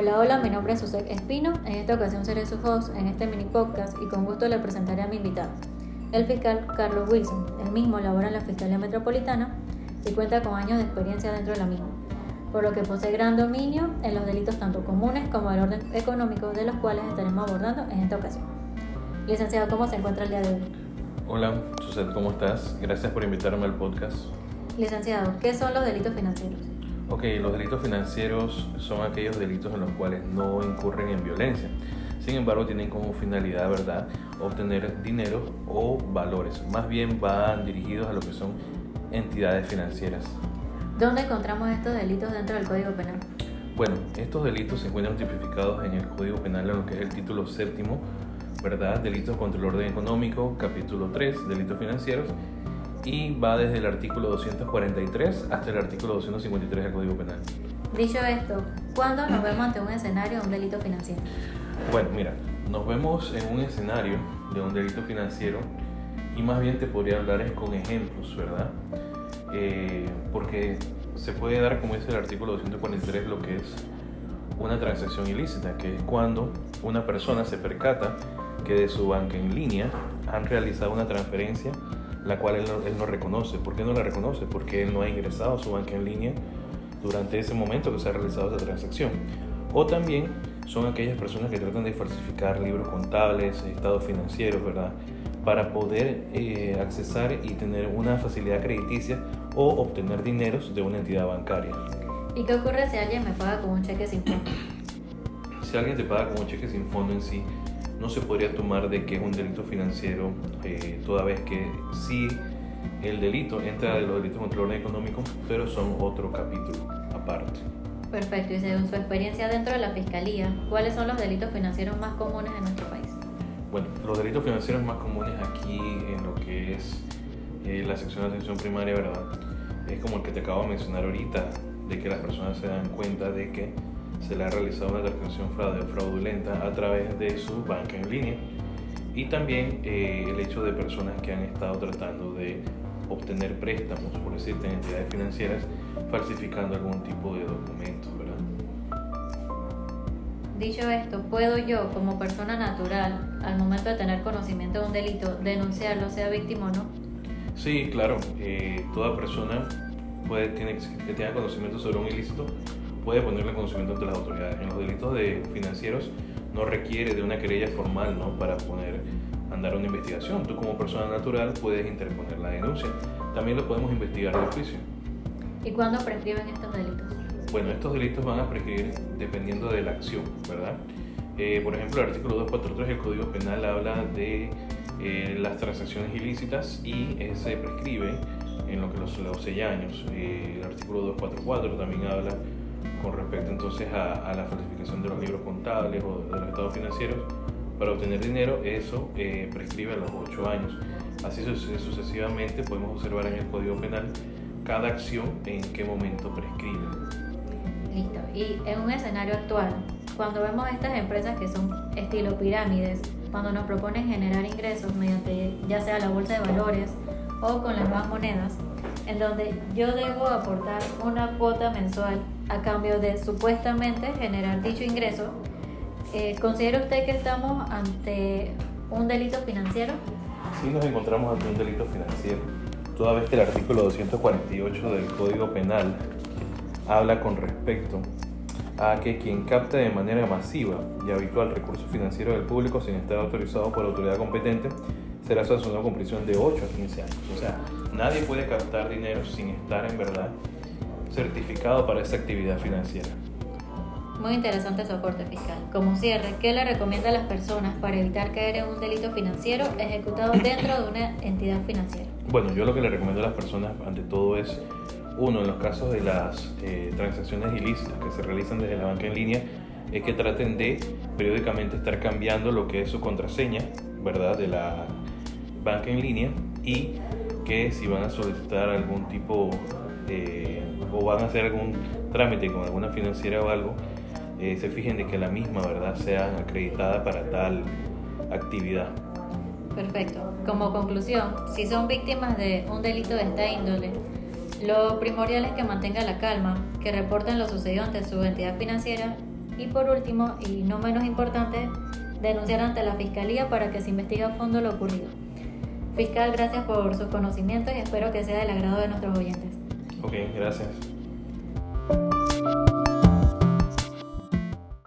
Hola, hola, mi nombre es Susek Espino. En esta ocasión seré su host en este mini podcast y con gusto le presentaré a mi invitado, el fiscal Carlos Wilson. El mismo labora en la Fiscalía Metropolitana y cuenta con años de experiencia dentro de la misma, por lo que posee gran dominio en los delitos tanto comunes como del orden económico, de los cuales estaremos abordando en esta ocasión. Licenciado, ¿cómo se encuentra el día de hoy? Hola, Susek, ¿cómo estás? Gracias por invitarme al podcast. Licenciado, ¿qué son los delitos financieros? Ok, los delitos financieros son aquellos delitos en los cuales no incurren en violencia. Sin embargo, tienen como finalidad, ¿verdad?, obtener dinero o valores. Más bien van dirigidos a lo que son entidades financieras. ¿Dónde encontramos estos delitos dentro del Código Penal? Bueno, estos delitos se encuentran tipificados en el Código Penal en lo que es el título séptimo, ¿verdad? Delitos contra el orden económico, capítulo 3, delitos financieros, y va desde el artículo 243 hasta el artículo 253 del Código Penal. Dicho esto, ¿cuándo nos vemos ante un escenario de un delito financiero? Bueno, mira, nos vemos en un escenario de un delito financiero y más bien te podría hablar es con ejemplos, ¿verdad? Eh, porque se puede dar, como dice el artículo 243, lo que es una transacción ilícita, que es cuando una persona se percata que de su banca en línea han realizado una transferencia la cual él no, reconoce. ¿Por qué no la reconoce? Porque él no ha ingresado a su banca en línea durante ese momento que se ha realizado esa transacción. O también son aquellas personas que tratan de falsificar libros contables, estados financieros, ¿verdad? Para poder eh, accesar y tener una facilidad crediticia o obtener dineros de una entidad bancaria. ¿Y qué ocurre si alguien me paga con un cheque sin fondo? Si alguien te paga con un cheque sin fondo en sí, no se podría tomar de que es un delito financiero, eh, toda vez que sí el delito entra de los delitos contra el orden económico, pero son otro capítulo aparte. Perfecto, y según su experiencia dentro de la Fiscalía, ¿cuáles son los delitos financieros más comunes en nuestro país? Bueno, los delitos financieros más comunes aquí en lo que es eh, la sección de atención primaria, ¿verdad? Es como el que te acabo de mencionar ahorita, de que las personas se dan cuenta de que se le ha realizado una transacción fraudulenta a través de su banca en línea y también eh, el hecho de personas que han estado tratando de obtener préstamos, por decirte, en entidades financieras, falsificando algún tipo de documentos, ¿verdad? Dicho esto, ¿puedo yo, como persona natural, al momento de tener conocimiento de un delito, denunciarlo, sea víctima o no? Sí, claro. Eh, toda persona puede, tiene, que tenga conocimiento sobre un ilícito puede ponerle conocimiento ante las autoridades. En los delitos de financieros no requiere de una querella formal ¿no? para poner andar una investigación. Tú como persona natural puedes interponer la denuncia. También lo podemos investigar de oficio. ¿Y cuándo prescriben estos delitos? Bueno, estos delitos van a prescribir dependiendo de la acción, ¿verdad? Eh, por ejemplo, el artículo 243 del Código Penal habla de eh, las transacciones ilícitas y se prescribe en lo que los, los 6 años. Eh, el artículo 244 también habla con respecto entonces a, la falsificación de los libros contables o de los estados financieros para obtener dinero, eso eh, prescribe a los 8 años. Así sucesivamente podemos observar en el Código Penal cada acción en qué momento prescribe. Listo. Y en un escenario actual, cuando vemos estas empresas que son estilo pirámides, cuando nos proponen generar ingresos mediante ya sea la bolsa de valores o con las nuevas monedas, en donde yo debo aportar una cuota mensual a cambio de supuestamente generar dicho ingreso, eh, ¿considera usted que estamos ante un delito financiero? Sí, nos encontramos ante un delito financiero, toda vez que el artículo 248 del Código Penal habla con respecto a que quien capte de manera masiva y habitual recursos financieros del público sin estar autorizado por la autoridad competente será sancionado con prisión de 8 a 15 años. O sea, nadie puede captar dinero sin estar en verdad certificado para esa actividad financiera. Muy interesante su aporte fiscal. Como cierre, ¿qué le recomienda a las personas para evitar caer en un delito financiero ejecutado dentro de una entidad financiera? Bueno, yo lo que le recomiendo a las personas, ante todo, es, uno, en los casos de las eh, transacciones ilícitas que se realizan desde la banca en línea, es que traten de periódicamente estar cambiando lo que es su contraseña, ¿verdad? De la banca en línea y que si van a solicitar algún tipo eh, o van a hacer algún trámite con alguna financiera o algo, eh, se fijen de que la misma verdad sea acreditada para tal actividad. Perfecto. Como conclusión, si son víctimas de un delito de esta índole, lo primordial es que mantengan la calma, que reporten lo sucedido ante su entidad financiera Y por último, y no menos importante, denunciar ante la Fiscalía para que se investigue a fondo lo ocurrido. Fiscal, gracias por sus conocimientos y espero que sea del agrado de nuestros oyentes. Ok, gracias.